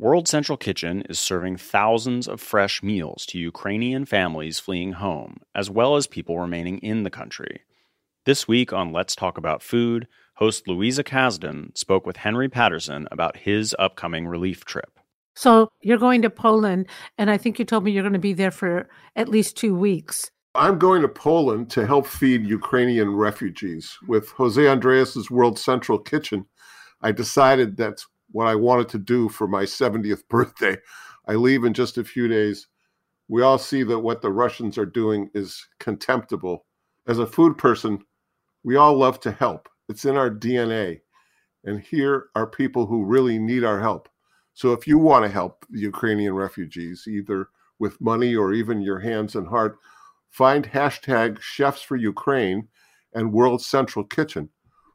World Central Kitchen is serving thousands of fresh meals to Ukrainian families fleeing home, as well as people remaining in the country. This week on Let's Talk About Food, host Louisa Kasdon spoke with Henry Patterson about his upcoming relief trip. So you're going to Poland, and I think you told me you're going to be there for at least two weeks. I'm going to Poland to help feed Ukrainian refugees. With Jose Andrés's World Central Kitchen, I decided that's what I wanted to do for my 70th birthday. I leave in just a few days. We all see that what the Russians are doing is contemptible. As a food person, we all love to help. It's in our DNA. And here are people who really need our help. So if you want to help the Ukrainian refugees, either with money or even your hands and heart, find hashtag Chefs for Ukraine and World Central Kitchen.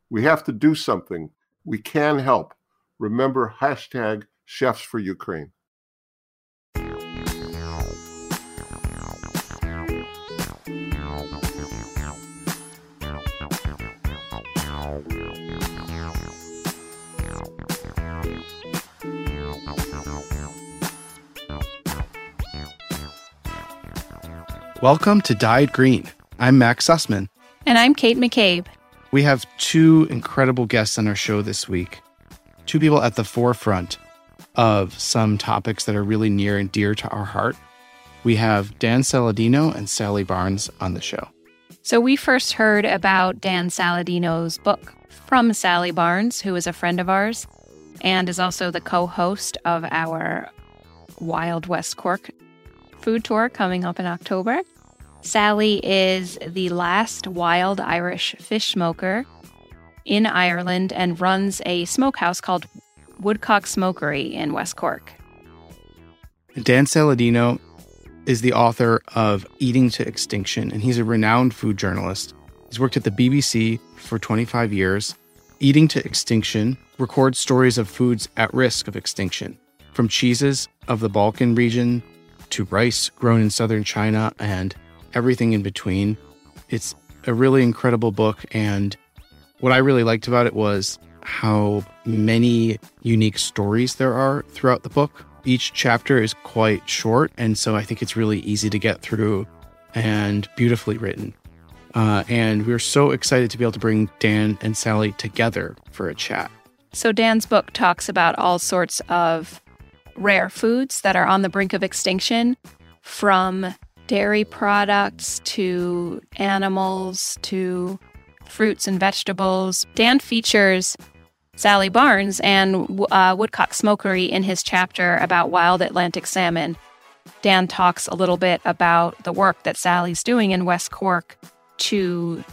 We have to do something. We can help. Remember hashtag Chefs for Ukraine. Welcome to Dyed Green. I'm Max Sussman. And I'm Kate McCabe. We have two incredible guests on our show this week. Two people at the forefront of some topics that are really near and dear to our heart. We have Dan Saladino and Sally Barnes on the show. So we first heard about Dan Saladino's book from Sally Barnes, who is a friend of ours and is also the co host of our Wild West Cork food tour coming up in October. Sally is the last wild Irish fish smoker in Ireland and runs a smokehouse called Woodcock Smokery in West Cork. Dan Saladino is the author of Eating to Extinction, and he's a renowned food journalist. He's worked at the BBC for 25 years. Eating to Extinction records stories of foods at risk of extinction, from cheeses of the Balkan region to rice grown in southern China and everything in between. It's a really incredible book. And what I really liked about it was how many unique stories there are throughout the book. Each chapter is quite short. And so I think it's really easy to get through and beautifully written. Uh, and we're so excited to be able to bring Dan and Sally together for a chat. So, Dan's book talks about all sorts of rare foods that are on the brink of extinction from dairy products to animals to fruits and vegetables. Dan features Sally Barnes and uh, Woodcock Smokery in his chapter about wild Atlantic salmon. Dan talks a little bit about the work that Sally's doing in West Cork to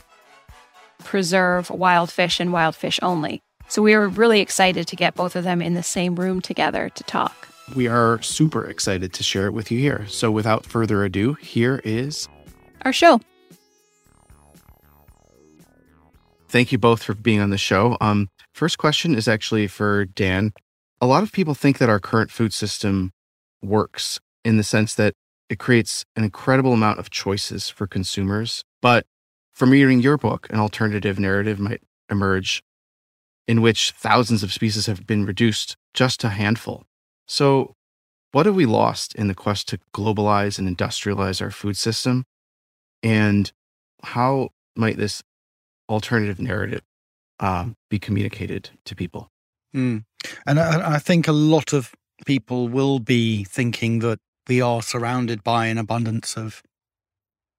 preserve wild fish and wild fish only. So we were really excited to get both of them in the same room together to talk we are super excited to share it with you here. So, without further ado, here is our show. Thank you both for being on the show. Um, first question is actually for Dan. A lot of people think that our current food system works in the sense that it creates an incredible amount of choices for consumers. But from reading your book, an alternative narrative might emerge in which thousands of species have been reduced just to a handful. So, what have we lost in the quest to globalize and industrialize our food system? And how might this alternative narrative um, be communicated to people? Mm. And I, I think a lot of people will be thinking that we are surrounded by an abundance of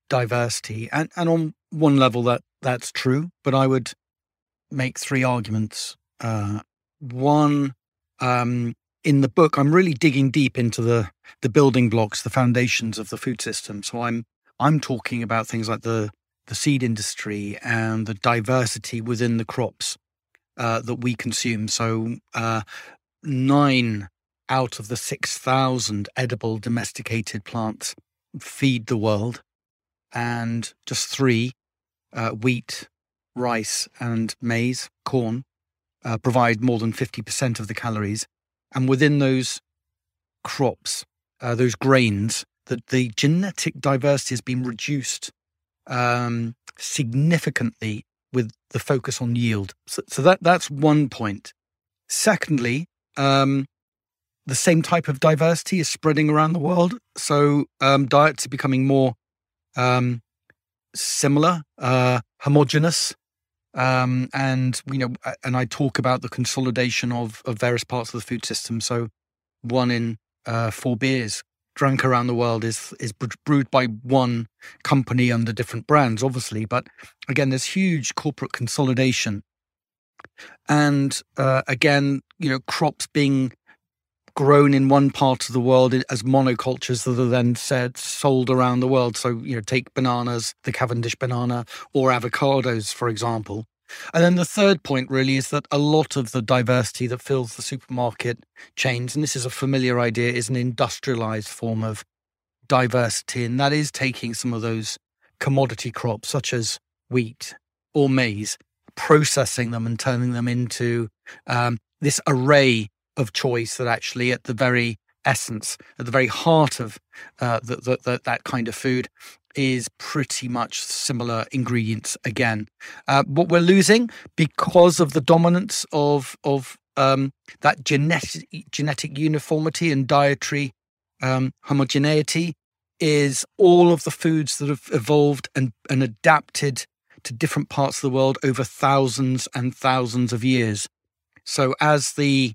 diversity. And, and on one level, that that's true. But I would make three arguments. Uh, one, um, in the book, I'm really digging deep into the the building blocks, the foundations of the food system. So I'm I'm talking about things like the the seed industry and the diversity within the crops uh, that we consume. So uh, nine out of the six thousand edible domesticated plants feed the world, and just three uh, wheat, rice, and maize, corn, uh, provide more than 50% of the calories. And within those crops, uh, those grains, that the genetic diversity has been reduced um, significantly with the focus on yield. So, so, that that's one point. Secondly, um, the same type of diversity is spreading around the world. So um, diets are becoming more um, similar, uh, homogenous, um, and you know, and I talk about the consolidation of, of various parts of the food system. So, one in uh, four beers drank around the world is is brewed by one company under different brands, obviously. But again, there's huge corporate consolidation, and uh, again, you know, crops being grown in one part of the world as monocultures that are then said sold around the world. So, you know, take bananas, the Cavendish banana, or avocados, for example. And then the third point really is that a lot of the diversity that fills the supermarket chains, and this is a familiar idea, is an industrialized form of diversity. And that is taking some of those commodity crops, such as wheat or maize, processing them and turning them into um, this array of choice that actually at the very essence, at the very heart of uh, the, the, the, that kind of food, is pretty much similar ingredients again. Uh, what we're losing because of the dominance of of um, that genetic genetic uniformity and dietary um, homogeneity is all of the foods that have evolved and, and adapted to different parts of the world over thousands and thousands of years. So as the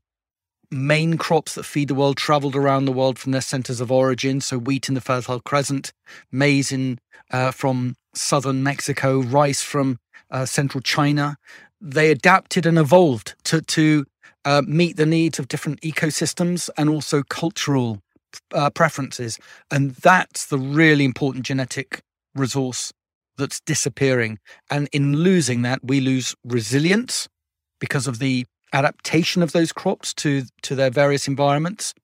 main crops that feed the world traveled around the world from their centers of origin. So, wheat in the Fertile Crescent, maize in, uh, from southern Mexico, rice from uh, central China. They adapted and evolved to, to uh, meet the needs of different ecosystems and also cultural uh, preferences. And that's the really important genetic resource that's disappearing. And in losing that, we lose resilience because of the adaptation of those crops to to their various environments.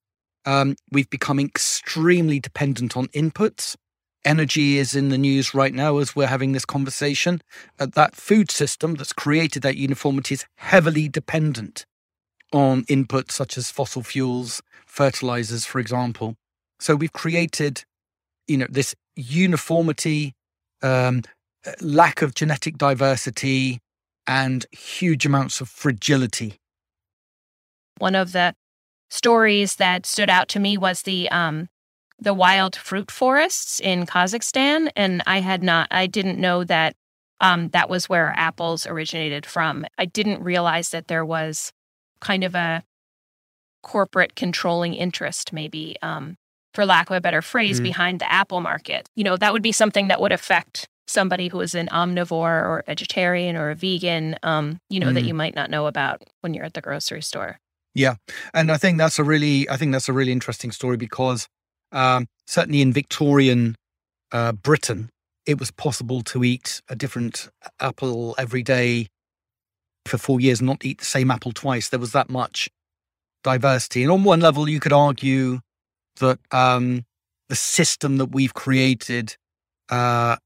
Um, we've become extremely dependent on inputs. Energy is in the news right now as we're having this conversation. Uh, that food system that's created that uniformity is heavily dependent on inputs such as fossil fuels, fertilizers, for example. So we've created, you know, this uniformity, um, lack of genetic diversity, and huge amounts of fragility. One of the stories that stood out to me was the um, the wild fruit forests in Kazakhstan, and I had not, I didn't know that um, that was where apples originated from. I didn't realize that there was kind of a corporate controlling interest, maybe, um, for lack of a better phrase, mm. behind the apple market. You know, that would be something that would affect somebody who is an omnivore or vegetarian or a vegan, um, you know, mm. that you might not know about when you're at the grocery store. Yeah, and I think that's a really, I think that's a really interesting story because um, certainly in Victorian uh, Britain, it was possible to eat a different apple every day for four years, not eat the same apple twice. There was that much diversity, and on one level, you could argue that um, the system that we've created uh,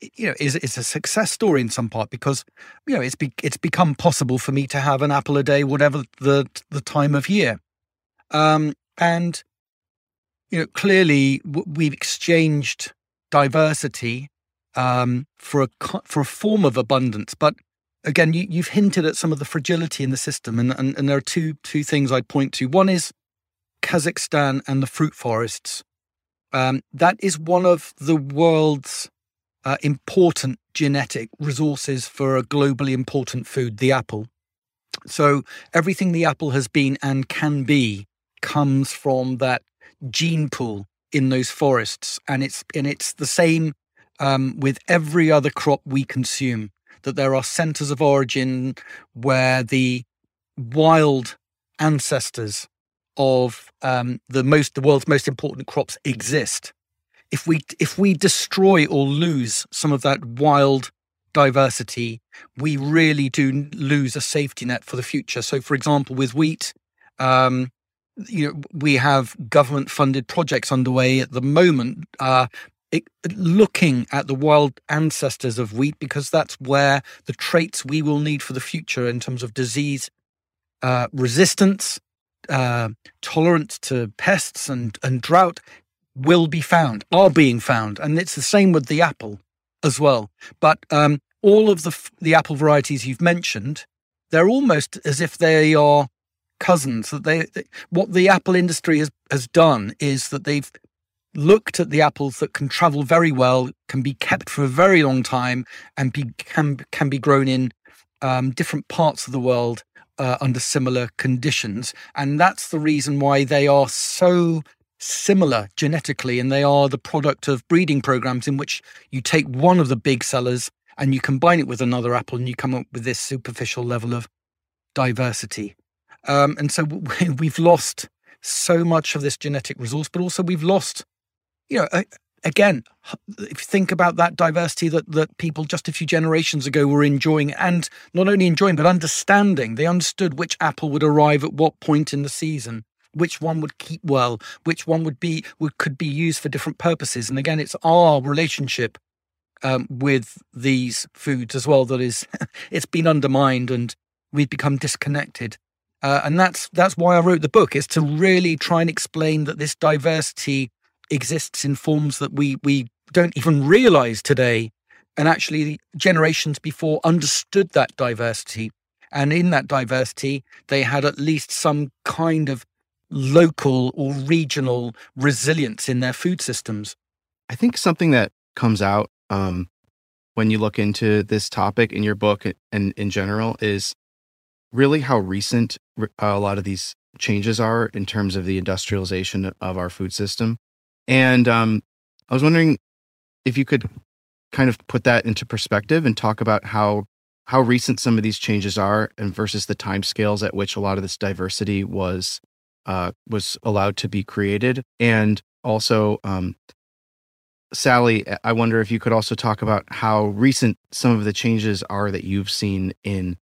you know is is a success story in some part because you know it's be, it's become possible for me to have an apple a day whatever the the time of year um, and you know clearly we've exchanged diversity um, for a for a form of abundance but again, you, you've hinted at some of the fragility in the system, and, and, and there are two two things I'd point to. One is Kazakhstan and the fruit forests. Um, that is one of the world's uh, important genetic resources for a globally important food, the apple. So everything the apple has been and can be comes from that gene pool in those forests, and it's and it's the same um, with every other crop we consume. That there are centers of origin where the wild ancestors of um, the most the world's most important crops exist. If we if we destroy or lose some of that wild diversity, we really do lose a safety net for the future. So, for example, with wheat, um, you know, we have government funded projects underway at the moment uh, it, looking at the wild ancestors of wheat because that's where the traits we will need for the future in terms of disease uh, resistance, uh, tolerance to pests and, and drought will be found, are being found. And it's the same with the apple as well. But um, all of the, the apple varieties you've mentioned, they're almost as if they are cousins that they, they, what the apple industry has has done is that they've looked at the apples that can travel very well can be kept for a very long time and be can can be grown in um, different parts of the world uh, under similar conditions and that's the reason why they are so similar genetically and they are the product of breeding programs in which you take one of the big sellers and you combine it with another apple and you come up with this superficial level of diversity. Um, and so we've lost so much of this genetic resource, but also we've lost, you know, again, if you think about that diversity that, that people just a few generations ago were enjoying and not only enjoying, but understanding, they understood which apple would arrive at what point in the season which one would keep well which one would be would could be used for different purposes. And again it's our relationship um, with these foods as well that is it's been undermined and we've become disconnected. Uh, and that's that's why I wrote the book is to really try and explain that this diversity exists in forms that we we don't even realize today. And actually generations before understood that diversity. And in that diversity they had at least some kind of local or regional resilience in their food systems i think something that comes out um, when you look into this topic in your book and in general is really how recent a lot of these changes are in terms of the industrialization of our food system. And um, I was wondering if you could kind of put that into perspective and talk about how how recent some of these changes are and versus the timescales at which a lot of this diversity was uh, was allowed to be created. And also, um, Sally, I wonder if you could also talk about how recent some of the changes are that you've seen in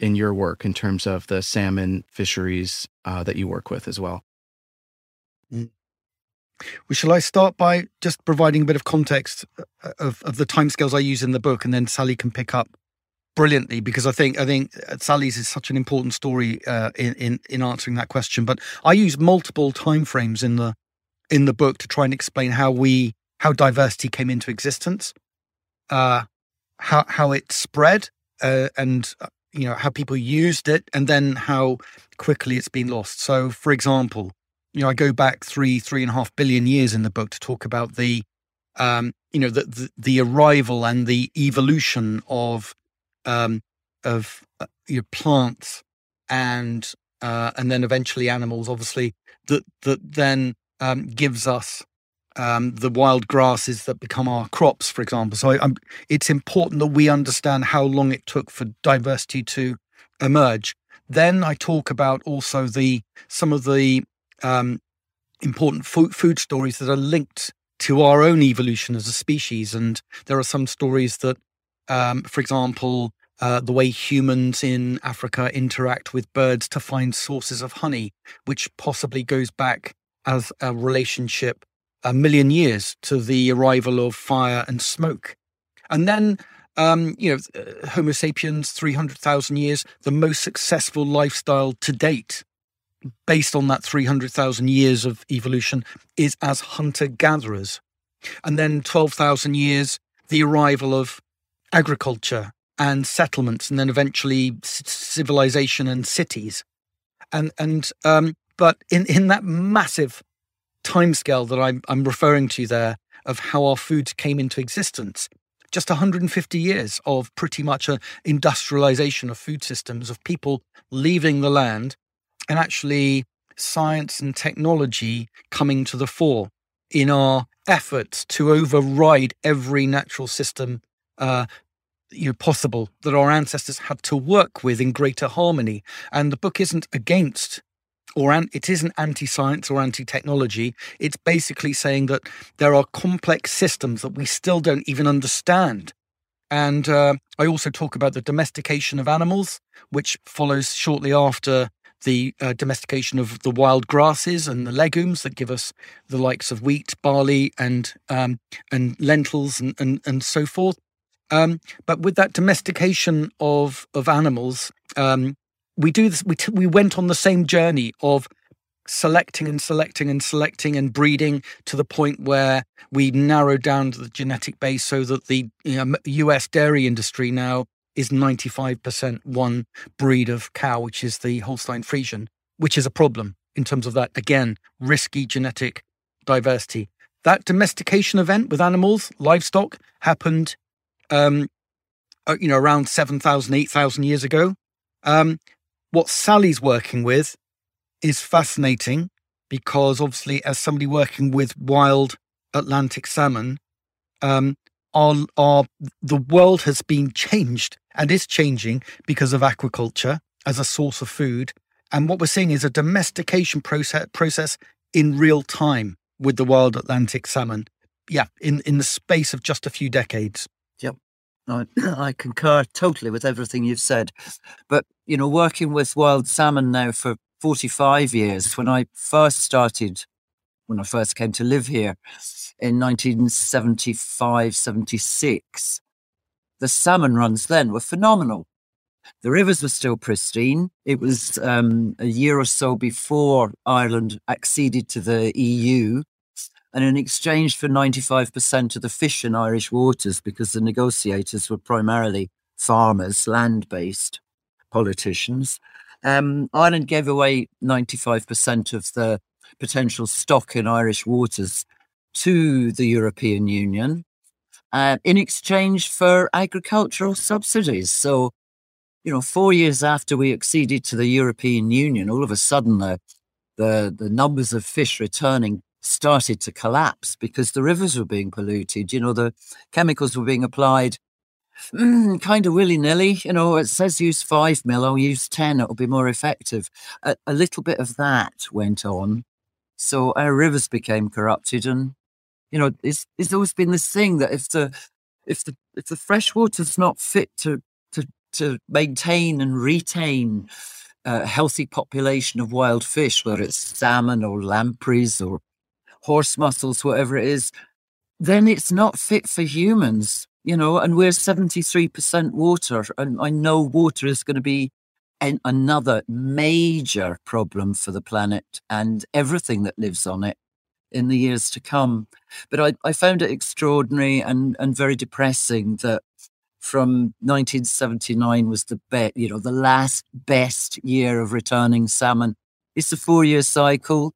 in your work in terms of the salmon fisheries uh, that you work with as well? Mm. Well, shall I start by just providing a bit of context uh, of, of the timescales I use in the book, and then Sally can pick up brilliantly because I think I think uh, Sally's is such an important story uh, in, in in answering that question. But I use multiple timeframes in the in the book to try and explain how we how diversity came into existence, uh, how how it spread, uh, and uh, you know how people used it and then how quickly it's been lost so for example you know i go back three three and a half billion years in the book to talk about the um you know the the, the arrival and the evolution of um of uh, plants and uh and then eventually animals obviously that that then um gives us um, the wild grasses that become our crops, for example. So I, it's important that we understand how long it took for diversity to emerge. Then I talk about also the some of the um, important food, food stories that are linked to our own evolution as a species, and there are some stories that, um, for example, uh, the way humans in Africa interact with birds to find sources of honey, which possibly goes back as a relationship a million years to the arrival of fire and smoke. And then, um, you know, uh, Homo sapiens, 300,000 years, the most successful lifestyle to date, based on that 300,000 years of evolution, is as hunter gatherers. And then 12,000 years, the arrival of agriculture and settlements, and then eventually civilization and cities. And and um, but in in that massive timescale that I'm I'm referring to there of how our foods came into existence, just 150 years of pretty much an industrialization of food systems of people leaving the land and actually science and technology coming to the fore in our efforts to override every natural system uh, you know, possible that our ancestors had to work with in greater harmony. And the book isn't against or an, it isn't anti-science or anti-technology. It's basically saying that there are complex systems that we still don't even understand. And uh, I also talk about the domestication of animals, which follows shortly after the uh, domestication of the wild grasses and the legumes that give us the likes of wheat, barley, and um, and lentils and and, and so forth. Um, but with that domestication of of animals, um, we do this. We t- we went on the same journey of selecting and selecting and selecting and breeding to the point where we narrowed down the genetic base so that the you know, U.S. dairy industry now is 95% one breed of cow, which is the Holstein Friesian, which is a problem in terms of that, again, risky genetic diversity. That domestication event with animals, livestock, happened, um, uh, you know, around 7,000, 8,000 years ago. Um, what Sally's working with is fascinating because obviously, as somebody working with wild Atlantic salmon, um, our, our, the world has been changed and is changing because of aquaculture as a source of food. And what we're seeing is a domestication process, process in real time with the wild Atlantic salmon. Yeah, in, in the space of just a few decades. I, I concur totally with everything you've said. But, you know, working with wild salmon now for 45 years, when I first started, when I first came to live here in 1975, 76, the salmon runs then were phenomenal. The rivers were still pristine. It was um, a year or so before Ireland acceded to the EU. And in exchange for 95% of the fish in Irish waters, because the negotiators were primarily farmers, land based politicians, um, Ireland gave away 95% of the potential stock in Irish waters to the European Union uh, in exchange for agricultural subsidies. So, you know, four years after we acceded to the European Union, all of a sudden the, the, the numbers of fish returning started to collapse because the rivers were being polluted. You know, the chemicals were being applied mm, kind of willy nilly. You know, it says use five mil, I'll use 10, it'll be more effective. A, a little bit of that went on. So our rivers became corrupted and you know, it's it's always been this thing that if the if the if the fresh water's not fit to to to maintain and retain a healthy population of wild fish, whether it's salmon or lampreys or horse mussels, whatever it is, then it's not fit for humans, you know, and we're 73% water. And I know water is going to be an, another major problem for the planet and everything that lives on it in the years to come. But I, I found it extraordinary and, and very depressing that from 1979 was the bet, you know, the last best year of returning salmon. It's a four year cycle.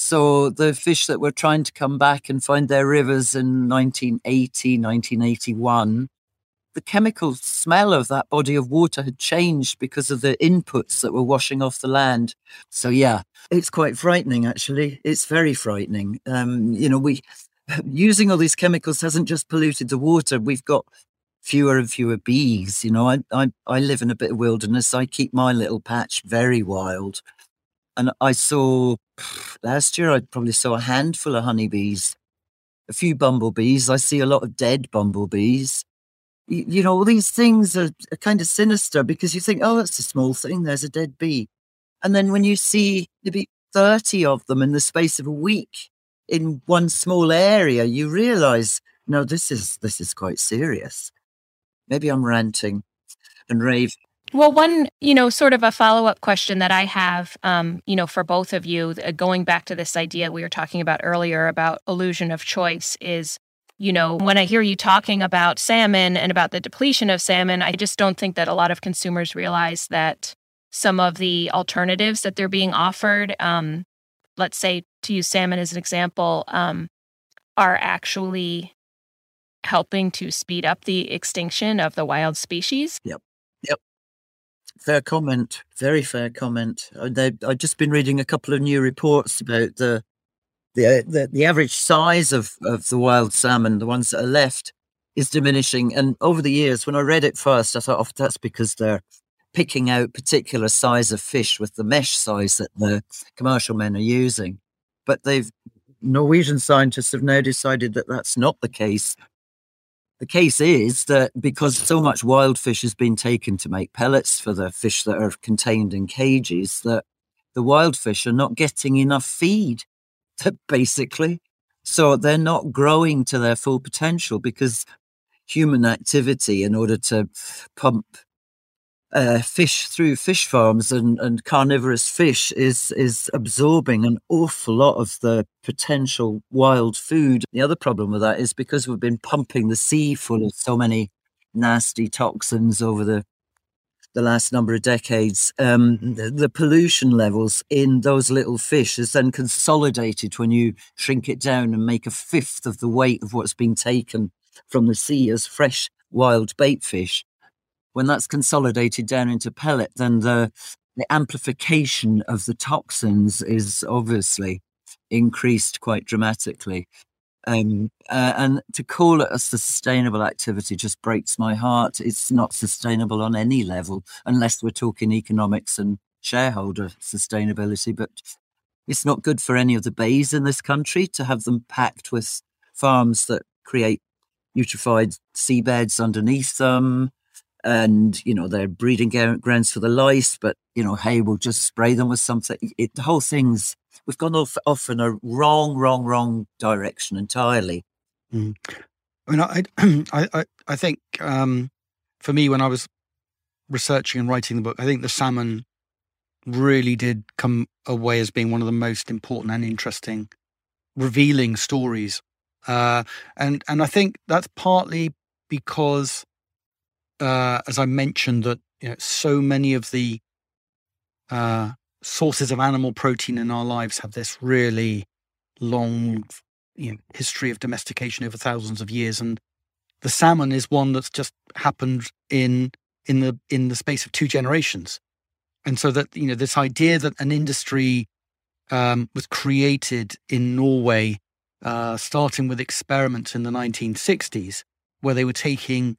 So the fish that were trying to come back and find their rivers in 1980, 1981 the chemical smell of that body of water had changed because of the inputs that were washing off the land. So yeah, it's quite frightening actually. It's very frightening. Um, you know, we using all these chemicals hasn't just polluted the water. We've got fewer and fewer bees. You know, I I, I live in a bit of wilderness. I keep my little patch very wild. And I saw last year I probably saw a handful of honeybees, a few bumblebees. I see a lot of dead bumblebees you, you know, all these things are, are kind of sinister because you think, oh, that's a small thing. There's a dead bee. And then when you see maybe 30 of them in the space of a week in one small area, you realize, no, this is, this is quite serious. Maybe I'm ranting and raving. Well, one, you know, sort of a follow up question that I have, um, you know, for both of you, uh, going back to this idea we were talking about earlier about illusion of choice is you know, when I hear you talking about salmon and about the depletion of salmon, I just don't think that a lot of consumers realize that some of the alternatives that they're being offered, um, let's say to use salmon as an example, um, are actually helping to speed up the extinction of the wild species. Yep. Yep. Fair comment. Very fair comment. I've just been reading a couple of new reports about the the, uh, the, the average size of, of the wild salmon, the ones that are left, is diminishing. And over the years, when I read it first, I thought, oh, that's because they're picking out particular size of fish with the mesh size that the commercial men are using. But they've Norwegian scientists have now decided that that's not the case. The case is that because so much wild fish has been taken to make pellets for the fish that are contained in cages, that the wild fish are not getting enough feed basically. So they're not growing to their full potential because human activity, in order to pump uh, fish through fish farms and, and carnivorous fish, is is absorbing an awful lot of the potential wild food. The other problem with that is because we've been pumping the sea full of so many nasty toxins over the the last number of decades, um, the, the, pollution levels in those little fish is then consolidated when you shrink it down and make a fifth of the weight of what's being taken from the sea as fresh wild bait fish. When that's consolidated down into pellet, then the, the amplification of the toxins is obviously increased quite dramatically. Um, uh, and to call it a sustainable activity just breaks my heart. It's not sustainable on any level, unless we're talking economics and shareholder sustainability. But it's not good for any of the bays in this country to have them packed with farms that create eutrophied seabeds underneath them. And, you know, they're breeding grounds for the lice, but, you know, hey, we'll just spray them with something. It, the whole thing's we've gone off off in a wrong, wrong, wrong direction entirely. Mm. I mean, I, I, I, think um, for me, when I was researching and writing the book, I think the salmon really did come away as being one of the most important and interesting, revealing stories. Uh, and and I think that's partly because, uh, as I mentioned, that you know, so many of the uh, sources of animal protein in our lives have this really long you know, history of domestication over thousands of years, and the salmon is one that's just happened in in the in the space of two generations, and so that you know this idea that an industry um, was created in Norway, uh, starting with experiments in the 1960s, where they were taking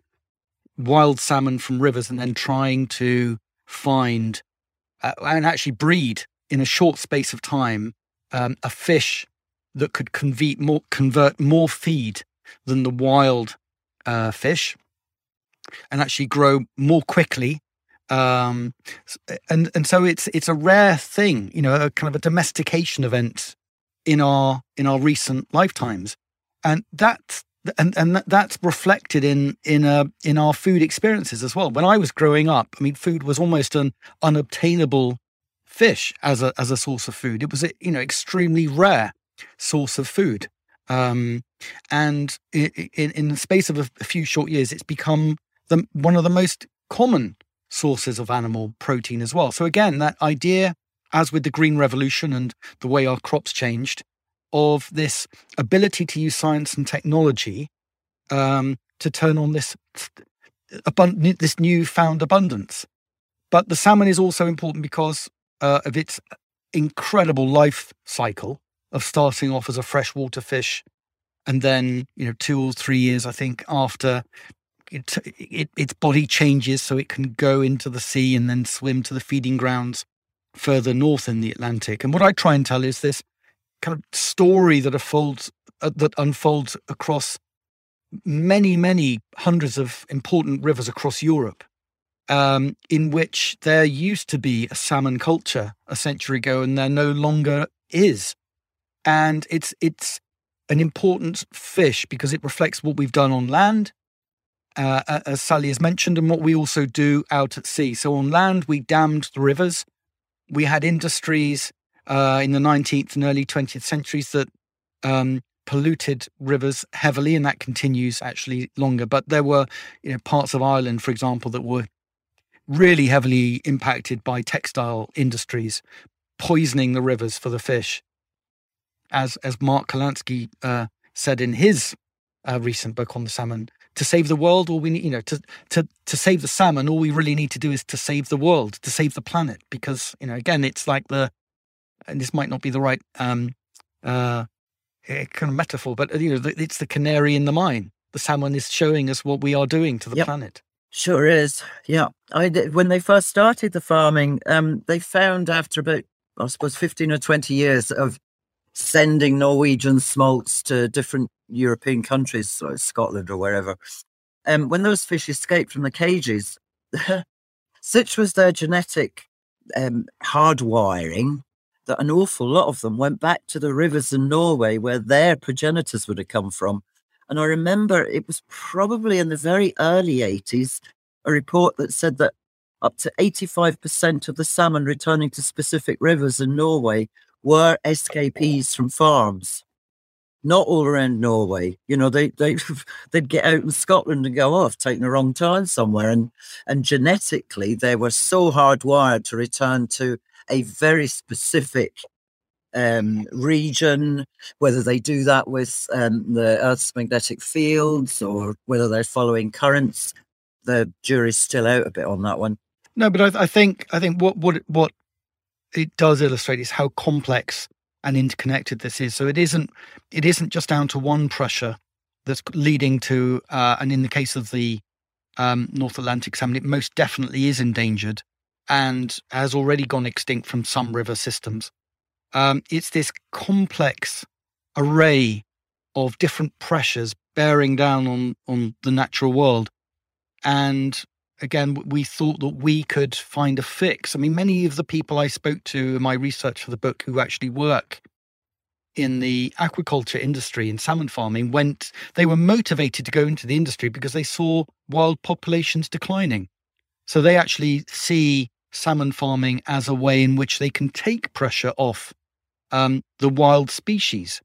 wild salmon from rivers and then trying to find uh, and actually breed in a short space of time um, a fish that could convert more, convert more feed than the wild uh, fish and actually grow more quickly um, and and so it's it's a rare thing you know a kind of a domestication event in our in our recent lifetimes. And that's and and that's reflected in in a uh, in our food experiences as well. When I was growing up, I mean, food was almost an unobtainable fish as a as a source of food. It was a you know extremely rare source of food, um, and in, in, the space of a, a few short years, it's become the one of the most common sources of animal protein as well. So again, that idea, as with the green revolution and the way our crops changed, of this ability to use science and technology um, to turn on this abund- this newfound abundance. But the salmon is also important because uh, of its incredible life cycle of starting off as a freshwater fish, and then you know two or three years, I think, after it, it, its body changes so it can go into the sea and then swim to the feeding grounds further north in the Atlantic. And what I try and tell is this kind of story that unfolds uh, that unfolds across many many hundreds of important rivers across Europe um, in which there used to be a salmon culture a century ago and there no longer is. And it's it's an important fish because it reflects what we've done on land uh, as Sally has mentioned and what we also do out at sea. So on land we dammed the rivers. We had industries uh, in the 19th and early 20th centuries that um, polluted rivers heavily, and that continues actually longer. But there were you know, parts of Ireland, for example, that were really heavily impacted by textile industries, poisoning the rivers for the fish. As as Mark Kurlansky uh, said in his uh, recent book on the salmon, to save the world, all we need, you know, to to to save the salmon, all we really need to do is to save the world, to save the planet, because you know, again, it's like the, and this might not be the right um, uh, eh, kind of metaphor, but you know, it's the canary in the mine. The salmon is showing us what we are doing to the Yep. planet. Sure is. Yeah. I did, when they first started the farming, um, they found after about, I suppose, 15 or 20 years of sending Norwegian smolts to different European countries, like Scotland or wherever, um, when those fish escaped from the cages, such was their genetic um, hardwiring that an awful lot of them went back to the rivers in Norway where their progenitors would have come from. And I remember it was probably in the very early 80s a report that said that up to 85% of the salmon returning to specific rivers in Norway were escapees from farms. Not all around Norway. You know, they, they, they'd get out in Scotland and go, oh, I've taken the wrong turn somewhere. And, and genetically, they were so hardwired to return to a very specific um, region, whether they do that with um, the Earth's magnetic fields or whether they're following currents. The jury's still out a bit on that one. No, but I, I think I think what what what it does illustrate is how complex and interconnected this is. So it isn't it isn't just down to one pressure that's leading to, uh, and in the case of the um, North Atlantic salmon, it most definitely is endangered and has already gone extinct from some river systems. Um, it's this complex array of different pressures bearing down on on the natural world, and again, we thought that we could find a fix. I mean, many of the people I spoke to in my research for the book who actually work in the aquaculture industry and salmon farming went, they were motivated to go into the industry because they saw wild populations declining. So they actually see salmon farming as a way in which they can take pressure off um, the wild species.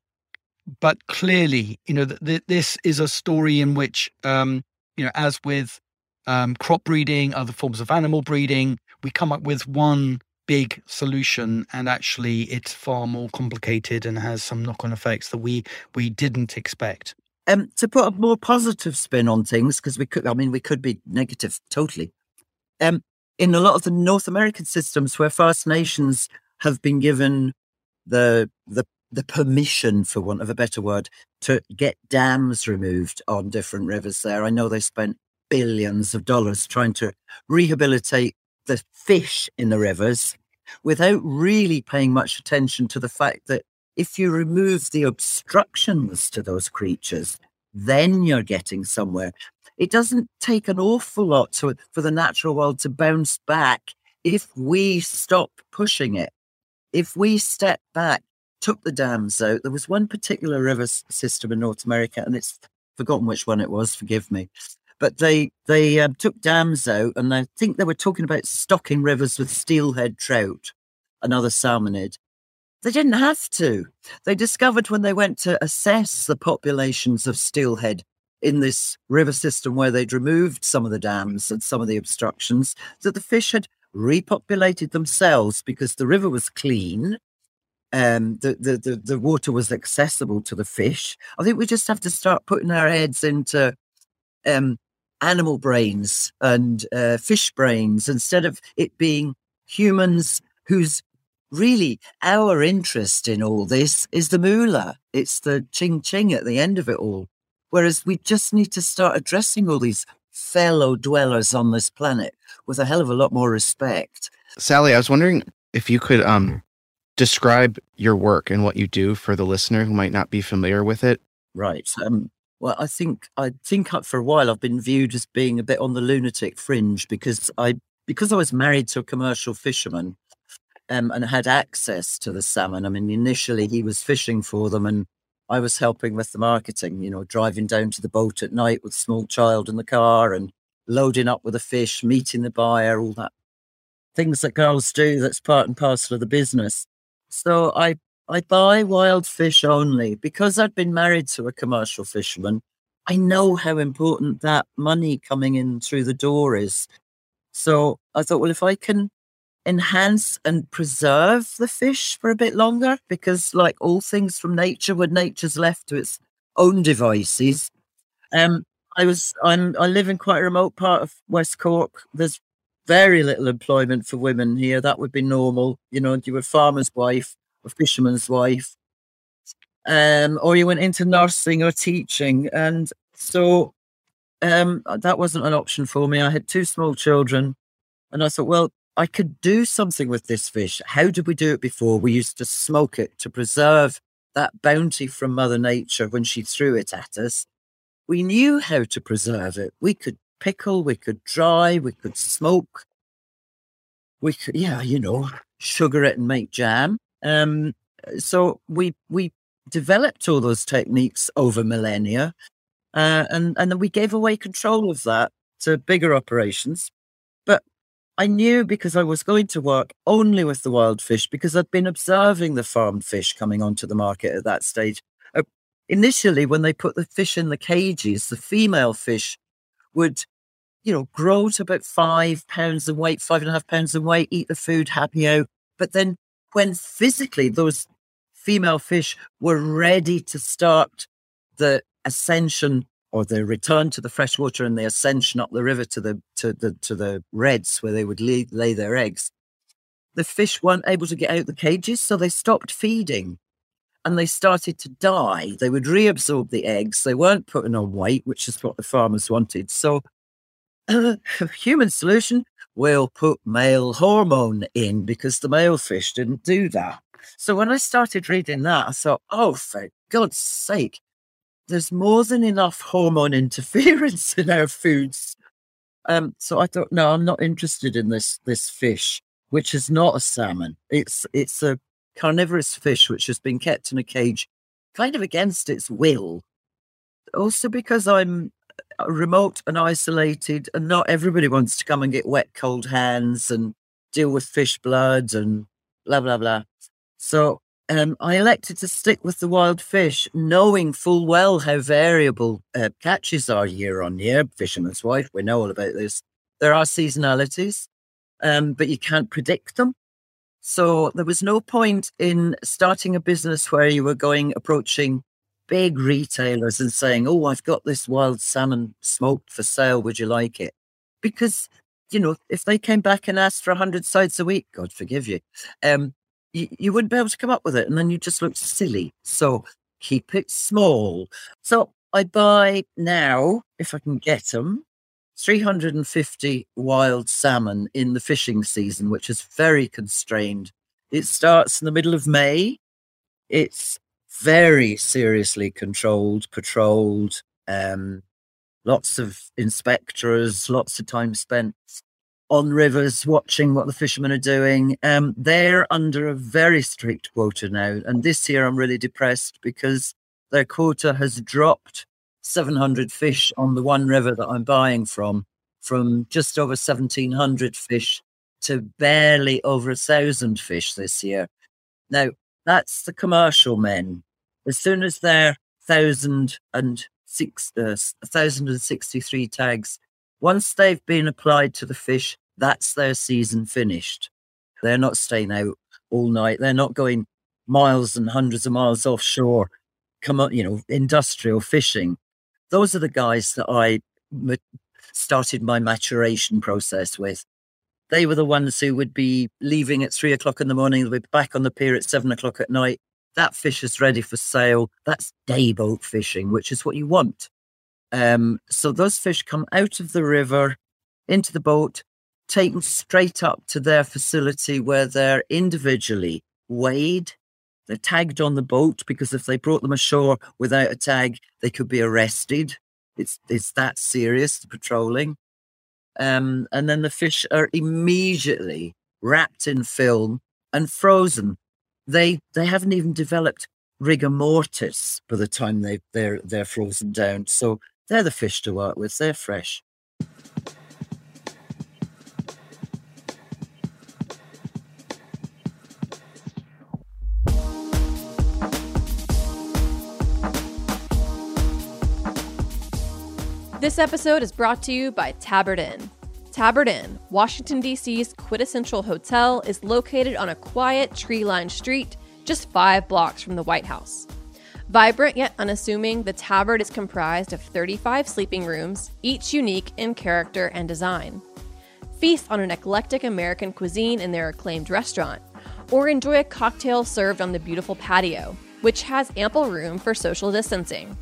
But clearly, you know, th- th- this is a story in which, um, you know, as with um, crop breeding, other forms of animal breeding, we come up with one big solution, and actually, it's far more complicated and has some knock-on effects that we we didn't expect. Um, to put a more positive spin on things, because we could, I mean, we could be negative totally. Um, in a lot of the North American systems where First Nations have been given the the the permission, for want of a better word, to get dams removed on different rivers there. I know they spent billions of dollars trying to rehabilitate the fish in the rivers without really paying much attention to the fact that if you remove the obstructions to those creatures, then you're getting somewhere. It doesn't take an awful lot to, for the natural world to bounce back if we stop pushing it. If we step back, took the dams out, there was one particular river system in North America, and it's forgotten which one it was, forgive me. But they they um, took dams out, and I think they were talking about stocking rivers with steelhead trout and other salmonid. They didn't have to. They discovered when they went to assess the populations of steelhead in this river system where they'd removed some of the dams and some of the obstructions that the fish had repopulated themselves because the river was clean. Um, the, the, the, the water was accessible to the fish. I think we just have to start putting our heads into um, animal brains and uh, fish brains instead of it being humans whose really our interest in all this is the moolah. It's the ching ching at the end of it all. Whereas we just need to start addressing all these fellow dwellers on this planet with a hell of a lot more respect. Sally, I was wondering if you could um, describe your work and what you do for the listener who might not be familiar with it. Right. Um, well, I think I think for a while I've been viewed as being a bit on the lunatic fringe because I because I was married to a commercial fisherman um, and had access to the salmon. I mean, initially he was fishing for them and I was helping with the marketing. You know, driving down to the boat at night with small child in the car and loading up with the fish, meeting the buyer, all that things that girls do. That's part and parcel of the business. So I I buy wild fish only because I'd been married to a commercial fisherman. I know how important that money coming in through the door is. So I thought, well, if I can enhance and preserve the fish for a bit longer, because like all things from nature, when nature's left to its own devices, um, I was I'm I live in quite a remote part of West Cork. There's very little employment for women here. That would be normal. You know, you were farmer's wife or fisherman's wife. Um, or you went into nursing or teaching. And so um, that wasn't an option for me. I had two small children. And I thought, well, I could do something with this fish. How did we do it before? We used to smoke it to preserve that bounty from Mother Nature when she threw it at us. We knew how to preserve it. We could pickle, we could dry, we could smoke. We could, yeah, you know, sugar it and make jam. Um, so we we developed all those techniques over millennia, uh, and and then we gave away control of that to bigger operations. I knew because I was going to work only with the wild fish because I'd been observing the farmed fish coming onto the market at that stage. Uh, initially, when they put the fish in the cages, the female fish would, you know, grow to about five pounds in weight, five and a half pounds in weight, eat the food, happy out. But then when physically those female fish were ready to start the ascension or the return to the freshwater and the ascension up the river to the to the to the redds where they would lay, lay their eggs. The fish weren't able to get out the cages so they stopped feeding. And they started to die. They would reabsorb the eggs. They weren't putting on weight which is what the farmers wanted. So uh, human solution we'll put male hormone in because the male fish didn't do that. So when i started reading that i thought oh for god's sake there's more than enough hormone interference in our foods. Um, so I thought, no, I'm not interested in this this fish, which is not a salmon. It's it's a carnivorous fish which has been kept in a cage, kind of against its will. Also because I'm uh, remote and isolated, and not everybody wants to come and get wet, cold hands and deal with fish blood and blah blah blah. So um, I elected to stick with the wild fish, knowing full well how variable uh, catches are year on year. Fisherman's wife, we know all about this. There are seasonalities, um, but you can't predict them. So there was no point in starting a business where you were going approaching big retailers and saying, "Oh, I've got this wild salmon smoked for sale. Would you like it?" Because you know, if they came back and asked for a hundred sides a week, God forgive you, um, you, wouldn't be able to come up with it. And then you just look silly. So keep it small. So I buy now, if I can get them, 350 wild salmon in the fishing season, which is very constrained. It starts in the middle of May. It's very seriously controlled, patrolled, um, lots of inspectors, lots of time spent on rivers watching what the fishermen are doing. Um, they're under a very strict quota now. And this year I'm really depressed because their quota has dropped 700 fish on the one river that I'm buying from, from just over 1,700 fish to barely over a thousand fish this year. Now, that's the commercial men. As soon as they're thousand and six, uh, 1,063 tags once they've been applied to the fish, that's their season finished. They're not staying out all night. They're not going miles and hundreds of miles offshore, come on, you know, industrial fishing. Those are the guys that I started my maturation process with. They were the ones who would be leaving at three o'clock in the morning, they'd be back on the pier at seven o'clock at night. That fish is ready for sale. That's day boat fishing, which is what you want. Um, so those fish come out of the river into the boat, taken straight up to their facility where they're individually weighed. They're tagged on the boat because if they brought them ashore without a tag, they could be arrested. It's it's that serious, the patrolling. Um, and then the fish are immediately wrapped in film and frozen. They they haven't even developed rigor mortis by the time they they're they're frozen down. So they're the fish to work with, they're fresh. This episode is brought to you by Tabard Inn. Tabard Inn, Washington, D.C.'s quintessential hotel, is located on a quiet, tree lined street just five blocks from the White House. Vibrant yet unassuming, the Tabard is comprised of 35 sleeping rooms, each unique in character and design. Feast on an eclectic American cuisine in their acclaimed restaurant, or enjoy a cocktail served on the beautiful patio, which has ample room for social distancing.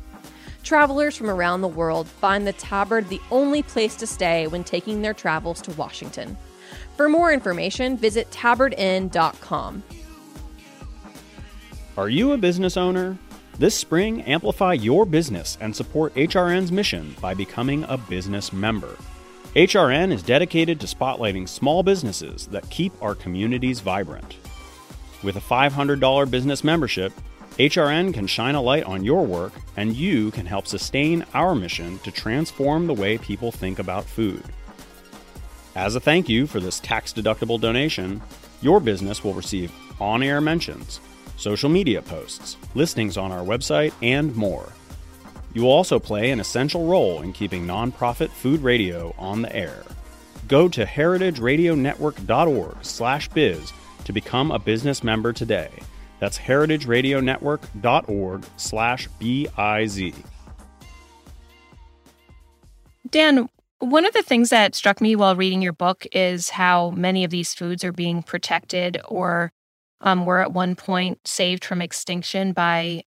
Travelers from around the world find the Tabard the only place to stay when taking their travels to Washington. For more information, visit tabardinn.com. Are you a business owner? This spring, amplify your business and support HRN's mission by becoming a business member. HRN is dedicated to spotlighting small businesses that keep our communities vibrant. With a $500 business membership, HRN can shine a light on your work, and you can help sustain our mission to transform the way people think about food. As a thank you for this tax deductible donation, your business will receive on air mentions, social media posts, listings on our website, and more. You will also play an essential role in keeping nonprofit food radio on the air. Go to heritageradionetwork.org/biz to become a business member today. That's heritageradionetwork.org slash B-I-Z. Dan, one of the things that struck me while reading your book is how many of these foods are being protected or um, were at one point saved from extinction by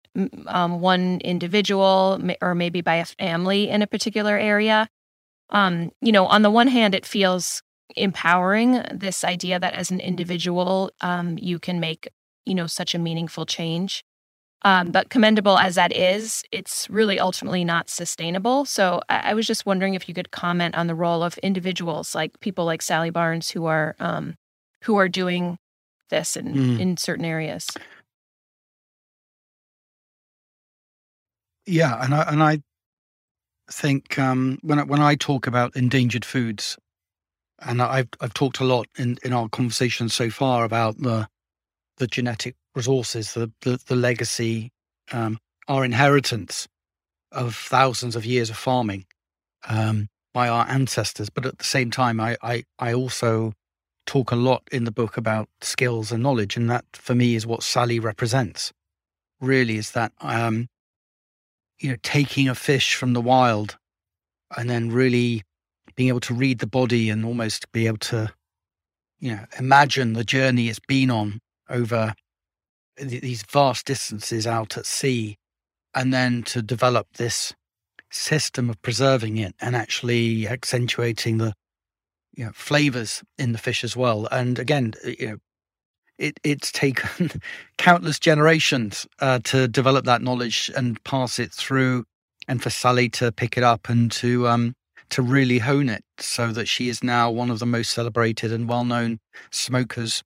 um, one individual or maybe by a family in a particular area. Um, you know, on the one hand, it feels empowering this idea that as an individual, um, you can make you know such a meaningful change. Um, but commendable as that is it's really ultimately not sustainable. So I-, I, was just wondering if you could comment on the role of individuals like people like sally barnes who are um, who are doing this in, mm. in certain areas yeah and i and i think um, when I, when I talk about endangered foods and I've I've talked a lot in, in our conversation so far about the the genetic resources, the the, the legacy, um, our inheritance of thousands of years of farming um, by our ancestors. But at the same time, I, I I also talk a lot in the book about skills and knowledge, and that for me is what Sally represents. Really, is that um, you know taking a fish from the wild and then really being able to read the body and almost be able to you know imagine the journey it's been on over these vast distances out at sea, and then to develop this system of preserving it and actually accentuating the you know flavors in the fish as well. And again, uh, you know, it it's taken countless generations uh, to develop that knowledge and pass it through, and for Sally to pick it up and to um, to really hone it, so that she is now one of the most celebrated and well known smokers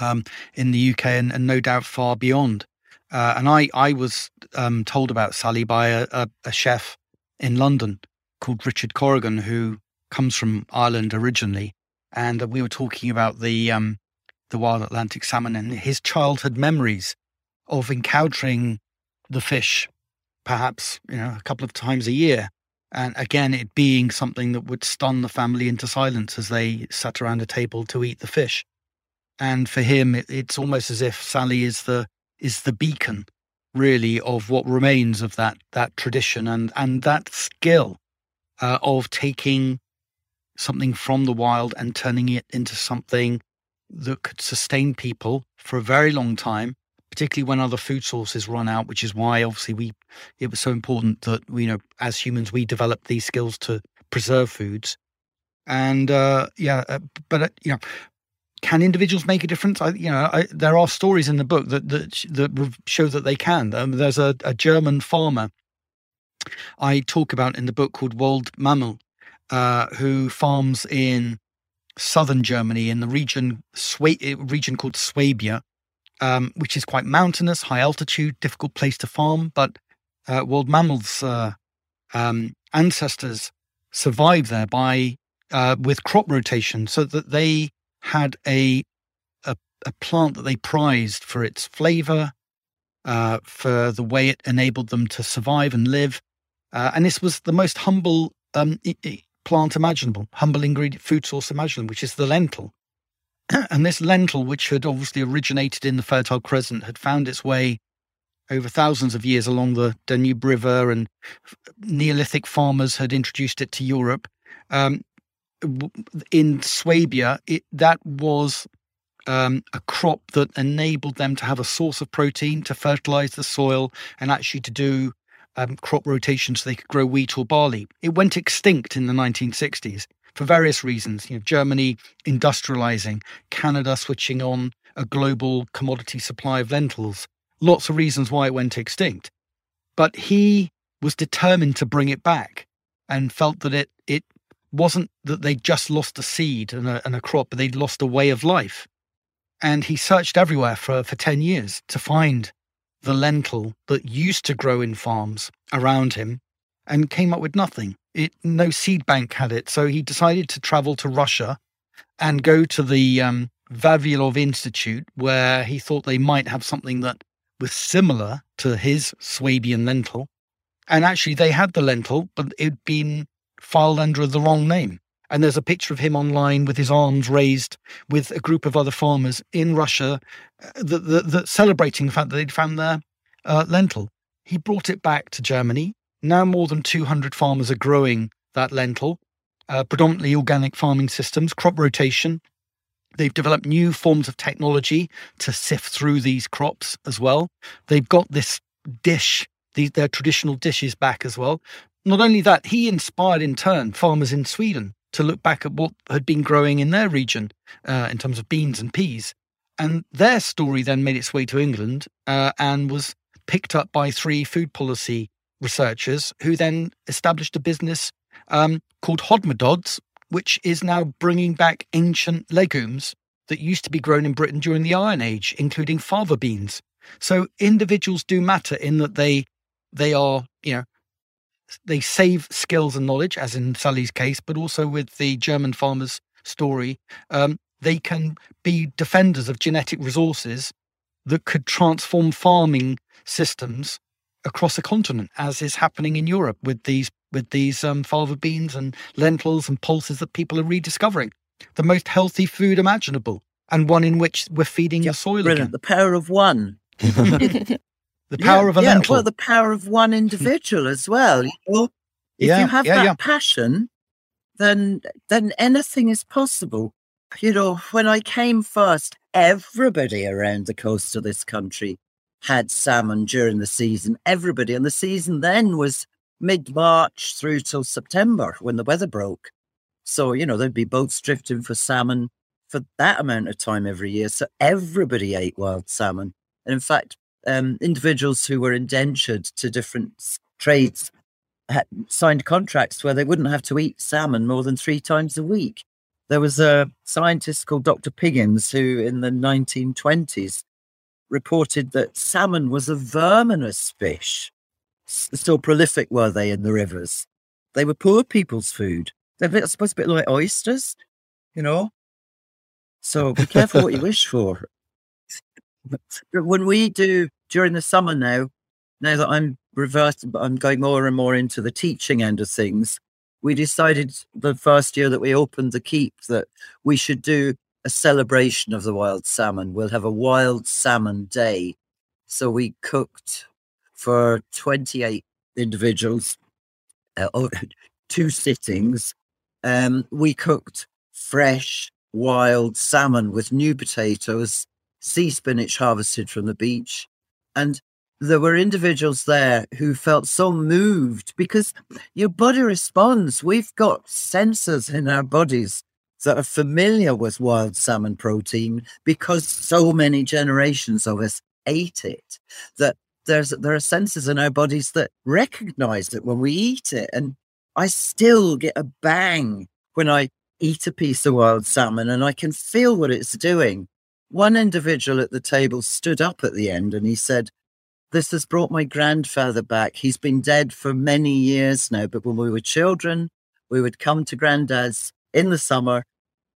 um, in the UK and, and, no doubt far beyond. Uh, and I, I was um, told about Sally by a, a, a, chef in London called Richard Corrigan, who comes from Ireland originally. And we were talking about the um, the wild Atlantic salmon and his childhood memories of encountering the fish, perhaps you know a couple of times a year, and again it being something that would stun the family into silence as they sat around a table to eat the fish and for him, it, it's almost as if Sally is the is the beacon, really, of what remains of that that tradition and and that skill uh, of taking something from the wild and turning it into something that could sustain people for a very long time particularly when other food sources run out which is why obviously we it was so important that you know as humans we develop these skills to preserve foods and uh yeah uh, but uh, you know can individuals make a difference? I, you know, I, there are stories in the book that that, that show that they can. Um, there's a, a, German farmer I talk about in the book called Woldemar Mammel, uh, who farms in southern Germany in the region Swa- region called Swabia, um, which is quite mountainous, high altitude, difficult place to farm. But uh, Woldemar Mammel's uh, um, ancestors survived there by uh, with crop rotation, so that they had a, a, a plant that they prized for its flavor, uh, for the way it enabled them to survive and live, Uh, and this was the most humble um, plant imaginable, humble ingredient food source imaginable, which is the lentil. and this lentil, which had obviously originated in the Fertile Crescent, had found its way over thousands of years along the Danube River, and Neolithic farmers had introduced it to Europe. Um, in Swabia, it, that was um, a crop that enabled them to have a source of protein to fertilize the soil and actually to do um, crop rotation so they could grow wheat or barley. It went extinct in the 1960s for various reasons. You know, Germany industrializing, Canada switching on a global commodity supply of lentils. Lots of reasons why it went extinct. But he was determined to bring it back and felt that it it wasn't that they just lost a seed and a, and a crop, but they'd lost a way of life. And he searched everywhere for, for 10 years to find the lentil that used to grow in farms around him and came up with nothing. It, no seed bank had it. So he decided to travel to Russia and go to the um, Vavilov Institute, where he thought they might have something that was similar to his Swabian lentil. And actually, they had the lentil, but it'd been filed under the wrong name. And there's a picture of him online with his arms raised with a group of other farmers in Russia that, that, that celebrating the fact that they'd found their uh, lentil. He brought it back to Germany. Now more than 200 farmers are growing that lentil, uh, predominantly organic farming systems, crop rotation. They've developed new forms of technology to sift through these crops as well. They've got this dish, their traditional dishes back as well. Not only that, he inspired in turn farmers in Sweden to look back at what had been growing in their region uh, in terms of beans and peas. And their story then made its way to England uh, and was picked up by three food policy researchers who then established a business um, called Hodmedod's, which is now bringing back ancient legumes that used to be grown in Britain during the Iron Age, including fava beans. So individuals do matter in that they they are, you know, they save skills and knowledge, as in Sally's case, but also with the German farmers story, um, they can be defenders of genetic resources that could transform farming systems across a continent, as is happening in Europe with these with these um, fava beans and lentils and pulses that people are rediscovering. The most healthy food imaginable, and one in which we're feeding Yeah, the soil Brilliant. again. The power of one. The power yeah, of a yeah, lentil. Well, the power of one individual as well. You know? If Yeah, you have yeah, that passion, then then anything is possible. You know, when I came first, everybody around the coast of this country had salmon during the season. Everybody, and the season then was mid March through till September when the weather broke. So you know there'd be boats drifting for salmon for that amount of time every year. So everybody ate wild salmon, and in fact, um, individuals who were indentured to different trades had signed contracts where they wouldn't have to eat salmon more than three times a week. There was a scientist called Dr. Piggins who, in the 1920s, reported that salmon was a verminous fish. S- So prolific were they in the rivers. They were poor people's food. They're a bit- supposed to be like oysters, you know? So be careful what you wish for. When we do during the summer now, now that I'm reversed, I'm going more and more into the teaching end of things, we decided the first year that we opened the keep that we should do a celebration of the wild salmon. We'll have a wild salmon day. So we cooked for 28 individuals, uh, oh, two sittings. Um, we cooked fresh wild salmon with new potatoes, sea spinach harvested from the beach. And there were individuals there who felt so moved because your body responds. We've got sensors in our bodies that are familiar with wild salmon protein because so many generations of us ate it that there's there are sensors in our bodies that recognize it when we eat it and i still get a bang when i eat a piece of wild salmon and i can feel what it's doing one individual at the table stood up at the end and he said this has brought my grandfather back. He's been dead for many years now, but when we were children, we would come to granddad's in the summer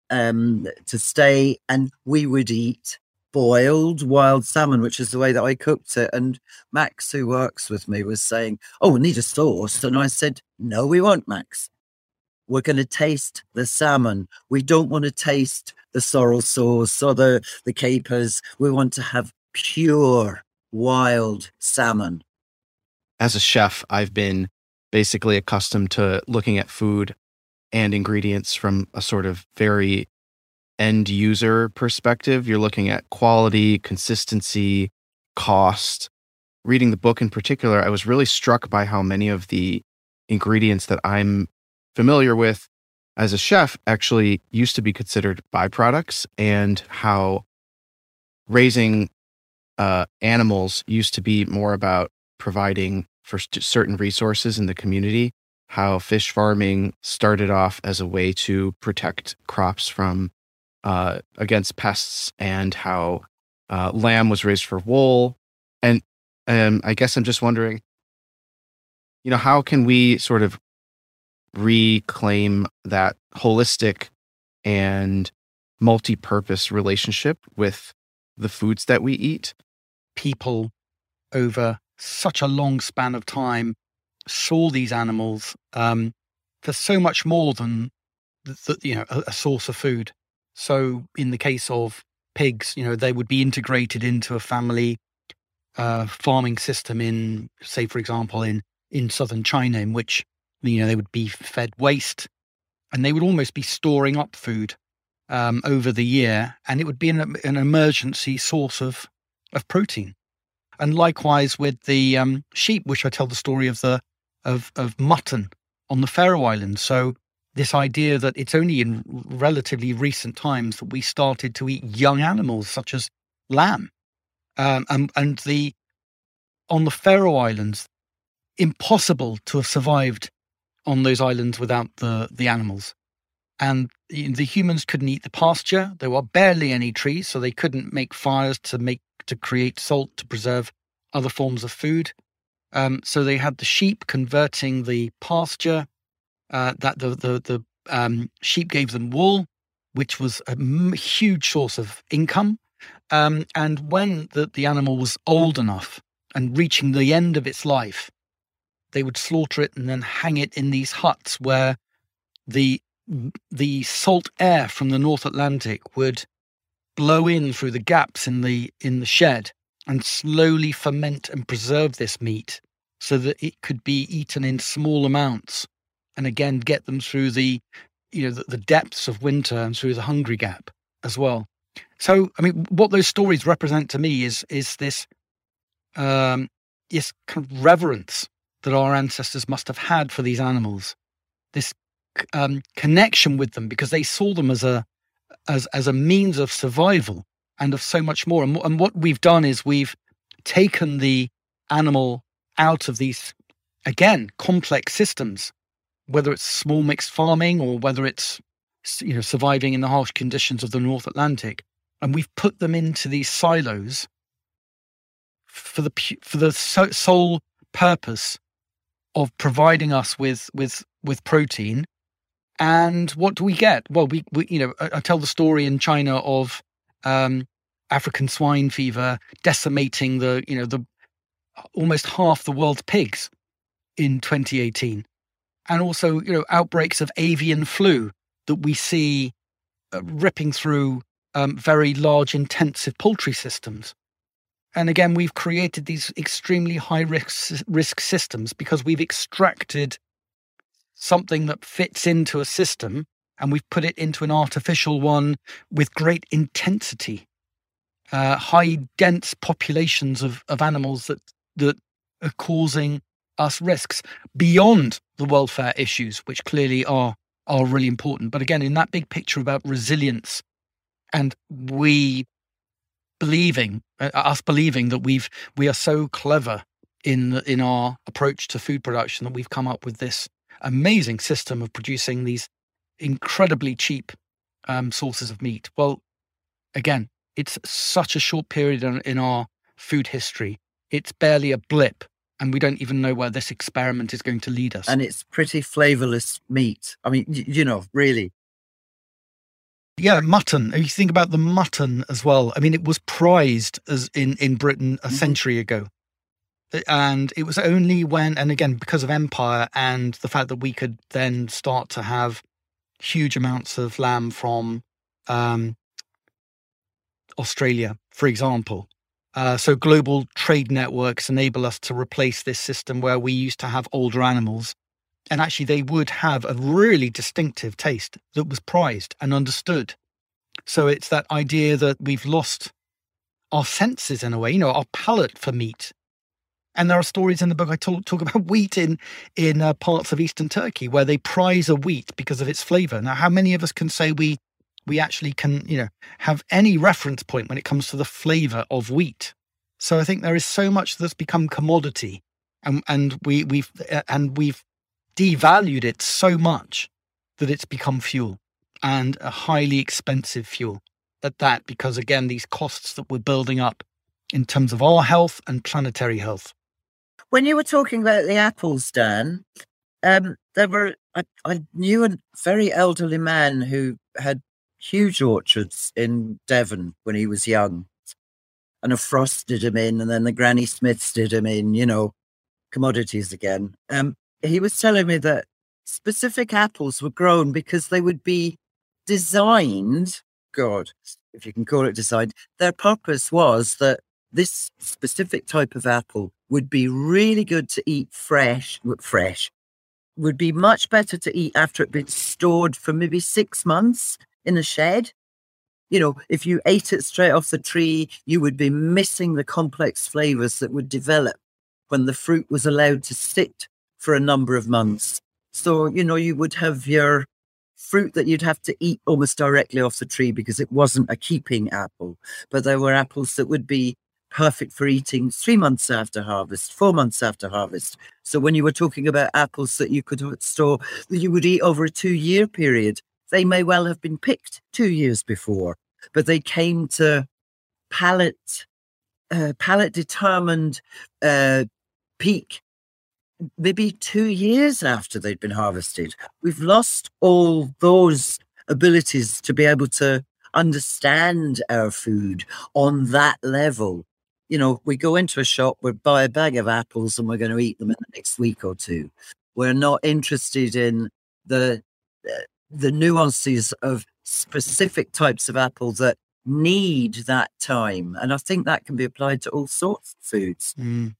um, to stay and we would eat boiled wild salmon, which is the way that I cooked it. And Max, who works with me, was saying, Oh, we need a sauce. And I said, No, we won't, Max. We're going to taste the salmon. We don't want to taste the sorrel sauce or the, the capers. We want to have pure wild salmon. As a chef, I've been basically accustomed to looking at food and ingredients from a sort of very end user perspective. You're looking at quality, consistency, cost. Reading the book in particular, I was really struck by how many of the ingredients that I'm familiar with as a chef actually used to be considered byproducts and how raising uh, animals used to be more about providing for certain resources in the community. How fish farming started off as a way to protect crops from uh, against pests, and how uh, lamb was raised for wool. And um, I guess I'm just wondering, you know, how can we sort of reclaim that holistic and multi-purpose relationship with the foods that we eat? People over such a long span of time saw these animals um, for so much more than you know a, a, source of food. So in the case of pigs, you know they would be integrated into a family uh, farming system in, say, for example, in in southern China, in which you know they would be fed waste, and they would almost be storing up food um, over the year, and it would be an, an emergency source of of protein. And likewise with the um, sheep, which I tell the story of the of of mutton on the Faroe Islands. So this idea that it's only in relatively recent times that we started to eat young animals such as lamb, um, and and the on the Faroe Islands, impossible to have survived on those islands without the the animals. And the humans couldn't eat the pasture. There were barely any trees, so they couldn't make fires to make to create salt to preserve other forms of food. Um, so they had the sheep converting the pasture. Uh, that the the the um, sheep gave them wool, which was a m- huge source of income. Um, and when the, the animal was old enough and reaching the end of its life, they would slaughter it and then hang it in these huts where the the salt air from the North Atlantic would blow in through the gaps in the in the shed and slowly ferment and preserve this meat so that it could be eaten in small amounts and again get them through the you know the, the depths of winter and through the hungry gap as well. So i mean what those stories represent to me is is this um this kind of reverence that our ancestors must have had for these animals this um, connection with them because they saw them as a as as a means of survival and of so much more. And, and what we've done is we've taken the animal out of these again complex systems, whether it's small mixed farming or whether it's you know surviving in the harsh conditions of the North Atlantic, and we've put them into these silos for the for the sole purpose of providing us with with with protein and what do we get? Well, we, we you know, I, I, tell the story in China of um, African swine fever decimating the, you know, the almost half the world's pigs in 2018, and also, you know, outbreaks of avian flu that we see uh, ripping through um, very large, intensive poultry systems. And again, we've created these extremely high risk risk systems because we've extracted something that fits into a system and we've put it into an artificial one with great intensity, uh, high dense populations of, of animals that, that are causing us risks beyond the welfare issues, which clearly are are really important. But again, in that big picture about resilience and we believing uh, us believing that we've we are so clever in in our approach to food production that we've come up with this amazing system of producing these incredibly cheap um, sources of meat. Well, again, it's such a short period in, in our food history. It's barely a blip, and we don't even know where this experiment is going to lead us. And it's pretty flavorless meat. I mean, you know, really. Yeah, mutton. If you think about the mutton as well, I mean, it was prized as in in Britain a Mhm. century ago, and it was only when, and again, because of empire and the fact that we could then start to have huge amounts of lamb from um, Australia, for example. Uh, so global trade networks enable us to replace this system where we used to have older animals and actually they would have a really distinctive taste that was prized and understood. So it's that idea that we've lost our senses in a way you know our palate for meat. And there are stories in the book i talk, talk about wheat in in uh, parts of eastern turkey where they prize a wheat because of its flavor. Now how many of us can say we we actually can you know have any reference point when it comes to the flavor of wheat? So i think there is so much that's become commodity and and we we've uh, and we've devalued it so much that it's become fuel and a highly expensive fuel at that because again these costs that we're building up in terms of our health and planetary health When you were talking about the apples, Dan, um, there were I, I knew a very elderly man who had huge orchards in Devon when he was young, and a Frost did him in, and then the Granny Smiths did him in. You know, commodities again. Um, he was telling me that specific apples were grown because they would be designed. God, if you can call it designed, their purpose was that this specific type of apple would be really good to eat fresh, fresh, would be much better to eat after it'd been stored for maybe six months in a shed. You know, if you ate it straight off the tree, you would be missing the complex flavors that would develop when the fruit was allowed to sit for a number of months. So, you know, you would have your fruit that you'd have to eat almost directly off the tree because it wasn't a keeping apple. But there were apples that would be perfect for eating three months after harvest, four months after harvest. So when you were talking about apples that you could store that you would eat over a two year period, they may well have been picked two years before, but they came to palate uh, palate determined uh, peak maybe two years after they'd been harvested. We've lost all those abilities to be able to understand our food on that level. You know, we go into a shop, we buy a bag of apples and we're going to eat them in the next week or two. We're not interested in the uh, the nuances of specific types of apples that need that time. And I think that can be applied to all sorts of foods. Mm.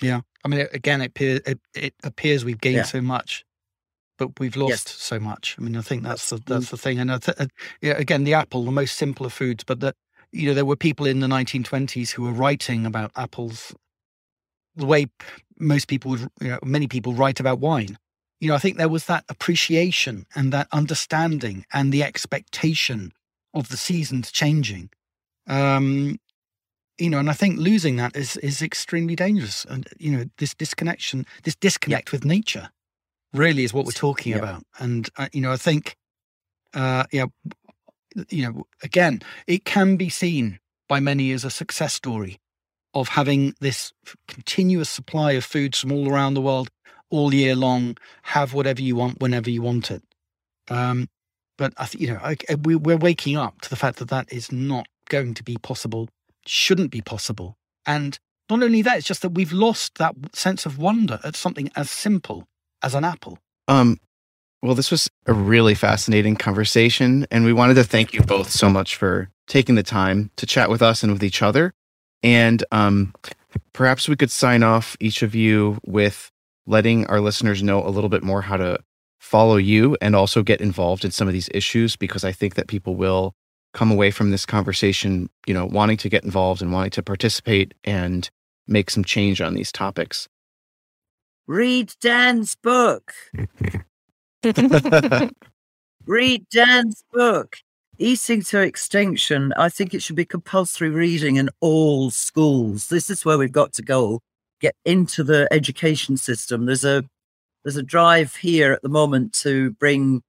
Yeah, I mean, again, it, appear, it, it appears we've gained Yeah. so much, but we've lost Yes. so much. I mean, I think that's the That's- that's the thing. And I th- uh, yeah, again, the apple, the most simple of foods, but that you know there were people in the 1920s who were writing about apples the way most people would, you know, many people write about wine. You know, I think there was that appreciation and that understanding and the expectation of the seasons changing. Um, you know, and I think losing that is is extremely dangerous. And you know, this disconnection, this disconnect with nature, really is what we're talking Yeah. about. And uh, you know, I think, uh, yeah, you know, again, it can be seen by many as a success story of having this continuous supply of foods from all around the world all year long. Have whatever you want whenever you want it. Um, but I think you know, I, I- we, we're waking up to the fact that that is not going to be possible shouldn't be possible. And not only that, it's just that we've lost that sense of wonder at something as simple as an apple. Um, well, this was a really fascinating conversation, and we wanted to thank you both so much for taking the time to chat with us and with each other. And um, perhaps we could sign off each of you with letting our listeners know a little bit more how to follow you and also get involved in some of these issues, because I think that people will come away from this conversation, you know, wanting to get involved and wanting to participate and make some change on these topics. Read Dan's book. Read Dan's book. Eating to Extinction. I think it should be compulsory reading in all schools. This is where we've got to go. Get into the education system. There's a there's a drive here at the moment to bring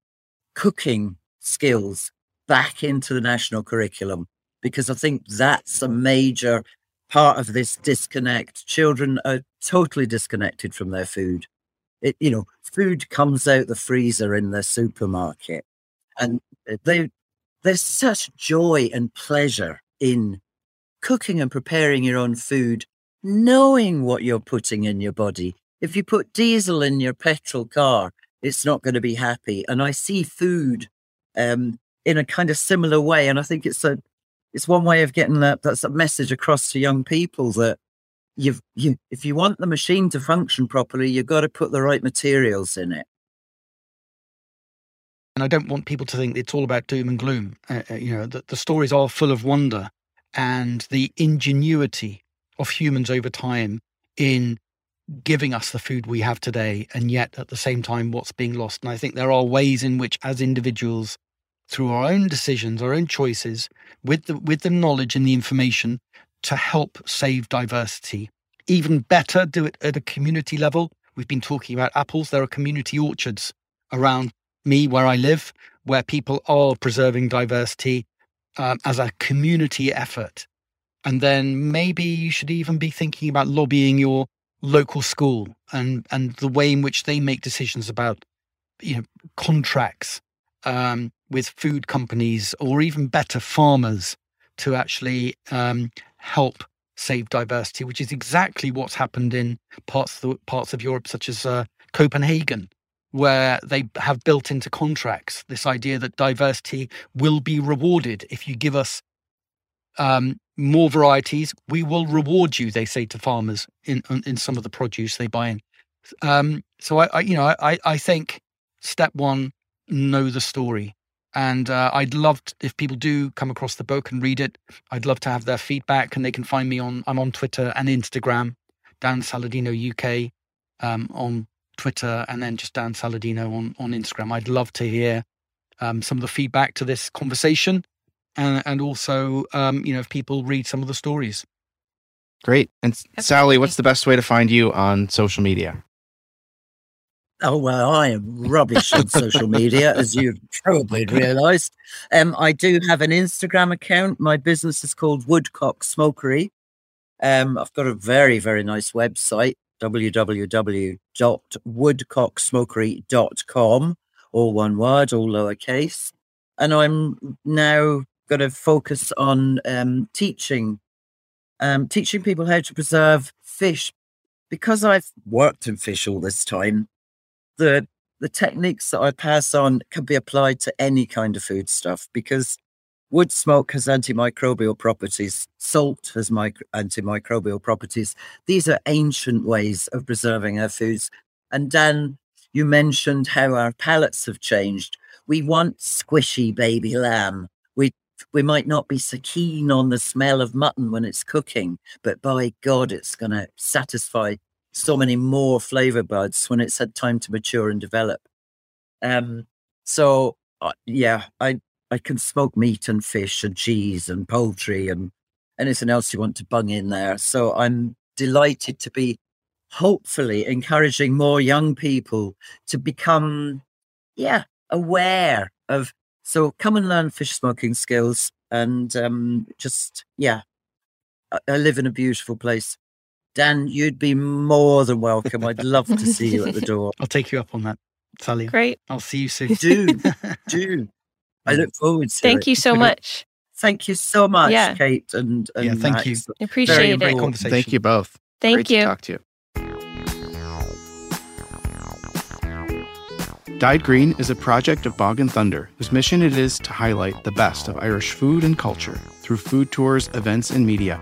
cooking skills back into the national curriculum because I think that's a major part of this disconnect. Children are totally disconnected from their food. It, you know, food comes out the freezer in the supermarket, and they there's such joy and pleasure in cooking and preparing your own food, knowing what you're putting in your body. If you put diesel in your petrol car, it's not going to be happy. And I see food um, in a kind of similar way, and I think it's a it's one way of getting that that's a message across to young people that you've you if you want the machine to function properly, you've got to put the right materials in it. And I don't want people to think it's all about doom and gloom. Uh, uh, you know, the, the stories are full of wonder and the ingenuity of humans over time in giving us the food we have today, and yet at the same time, what's being lost. And I think there are ways in which, as individuals, through our own decisions, our own choices, with the with the knowledge and the information, to help save diversity. Even better, do it at a community level. We've been talking about apples. There are community orchards around me where I live, where people are preserving diversity um, as a community effort. And then maybe you should even be thinking about lobbying your local school and and the way in which they make decisions about you know contracts um, with food companies or even better farmers to actually um, help save diversity, which is exactly what's happened in parts of the, parts of Europe, such as uh, Copenhagen, where they have built into contracts this idea that diversity will be rewarded if you give us um, more varieties. We will reward you, they say to farmers in in some of the produce they buy in. Um, so I, I, you know, I, I think step one, know the story. And uh, I'd love to, if people do come across the book and read it. I'd love to have their feedback, and they can find me on. I'm on Twitter and Instagram, Dan Saladino UK, um, on Twitter, and then just Dan Saladino on on Instagram. I'd love to hear um, some of the feedback to this conversation, and and also um, you know if people read some of the stories. Great. And Sally, what's the best way to find you on social media? Oh, well, I am rubbish on social media, as you've probably realized. Um, I do have an Instagram account. My business is called Woodcock Smokery. Um, I've got a very, very nice website, www.woodcocksmokery.com, all one word, all lowercase. And I'm now going to focus on um, teaching, um, teaching people how to preserve fish. Because I've worked in fish all this time, the the techniques that I pass on can be applied to any kind of food stuff because wood smoke has antimicrobial properties, salt has micro- antimicrobial properties. These are ancient ways of preserving our foods. And Dan, you mentioned how our palates have changed. We want squishy baby lamb. We we might not be so keen on the smell of mutton when it's cooking, but by God, it's going to satisfy so many more flavor buds when it's had time to mature and develop. Um, so uh, yeah, I I can smoke meat and fish and cheese and poultry and anything else you want to bung in there. So I'm delighted to be hopefully encouraging more young people to become yeah aware of so come and learn fish smoking skills and um, just yeah I, I live in a beautiful place Dan, you'd be more than welcome. I'd love to see you at the door. I'll take you up on that, Sally. Great. I'll see you soon. Do, do. I look forward to Thank it. you so much. Thank you so much, Yeah. Kate. And, and Yeah, thank Max. you. Appreciate Very it. Great conversation. Thank you both. Thank Great you. To talk to you. Dyed Green is a project of Bog and Thunder, whose mission it is to highlight the best of Irish food and culture through food tours, events, and media.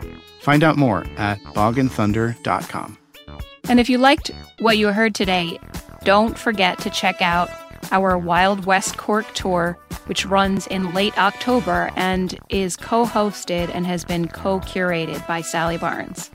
Find out more at bogandthunder.com. And if you liked what you heard today, don't forget to check out our Wild West Cork tour, which runs in late October and is co hosted and has been co curated by Sally Barnes.